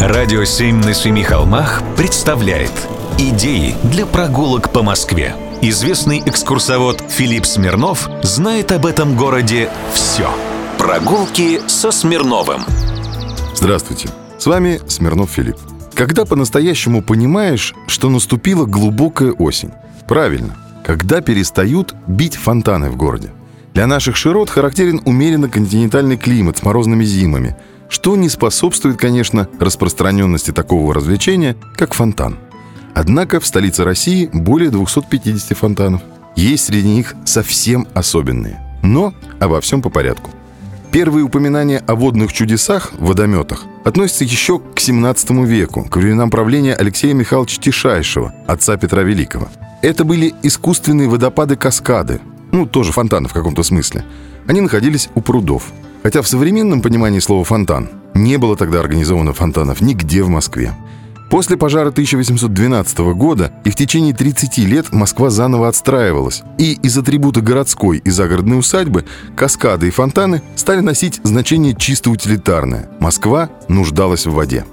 Радио «Семь на семи холмах» представляет Идеи для прогулок по Москве. Известный экскурсовод Филипп Смирнов знает об этом городе все. Прогулки со Смирновым. Здравствуйте, с вами Смирнов Филипп. Когда по-настоящему понимаешь, что наступила глубокая осень? Правильно, когда перестают бить фонтаны в городе. Для наших широт характерен умеренно континентальный климат с морозными зимами – что не способствует, конечно, распространенности такого развлечения, как фонтан. Однако в столице России более 250 фонтанов. Есть среди них совсем особенные. Но обо всем по порядку. Первые упоминания о водных чудесах, водометах, относятся еще к 17 веку, к временам правления Алексея Михайловича Тишайшего, отца Петра Великого. Это были искусственные водопады-каскады, ну, тоже фонтаны в каком-то смысле. Они находились у прудов – Хотя в современном понимании слова «фонтан» не было тогда организовано фонтанов нигде в Москве. После пожара 1812 года и в течение 30 лет Москва заново отстраивалась, и из атрибута городской и загородной усадьбы каскады и фонтаны стали носить значение чисто утилитарное. Москва нуждалась в воде.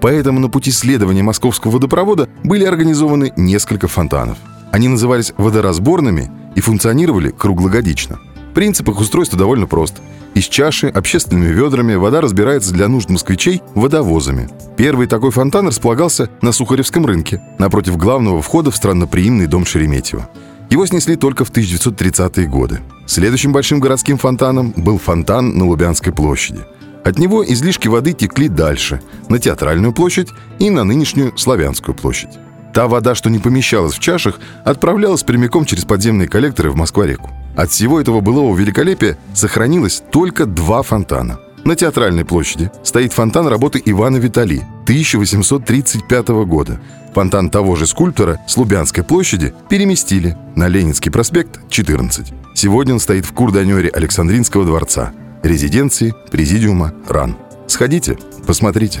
Поэтому на пути следования московского водопровода были организованы несколько фонтанов. Они назывались водоразборными и функционировали круглогодично. Принцип их устройства довольно прост – из чаши общественными ведрами вода разбирается для нужд москвичей водовозами. Первый такой фонтан располагался на Сухаревском рынке, напротив главного входа в странноприимный дом Шереметьево. Его снесли только в 1930-е годы. Следующим большим городским фонтаном был фонтан на Лубянской площади. От него излишки воды текли дальше, на Театральную площадь и на нынешнюю Славянскую площадь. Та вода, что не помещалась в чашах, отправлялась прямиком через подземные коллекторы в Москва-реку. От всего этого былого великолепия сохранилось только два фонтана. На Театральной площади стоит фонтан работы Ивана Витали 1835 года. Фонтан того же скульптора с Лубянской площади переместили на Ленинский проспект 14. Сегодня он стоит в курданере Александринского дворца, резиденции Президиума РАН. Сходите, посмотрите.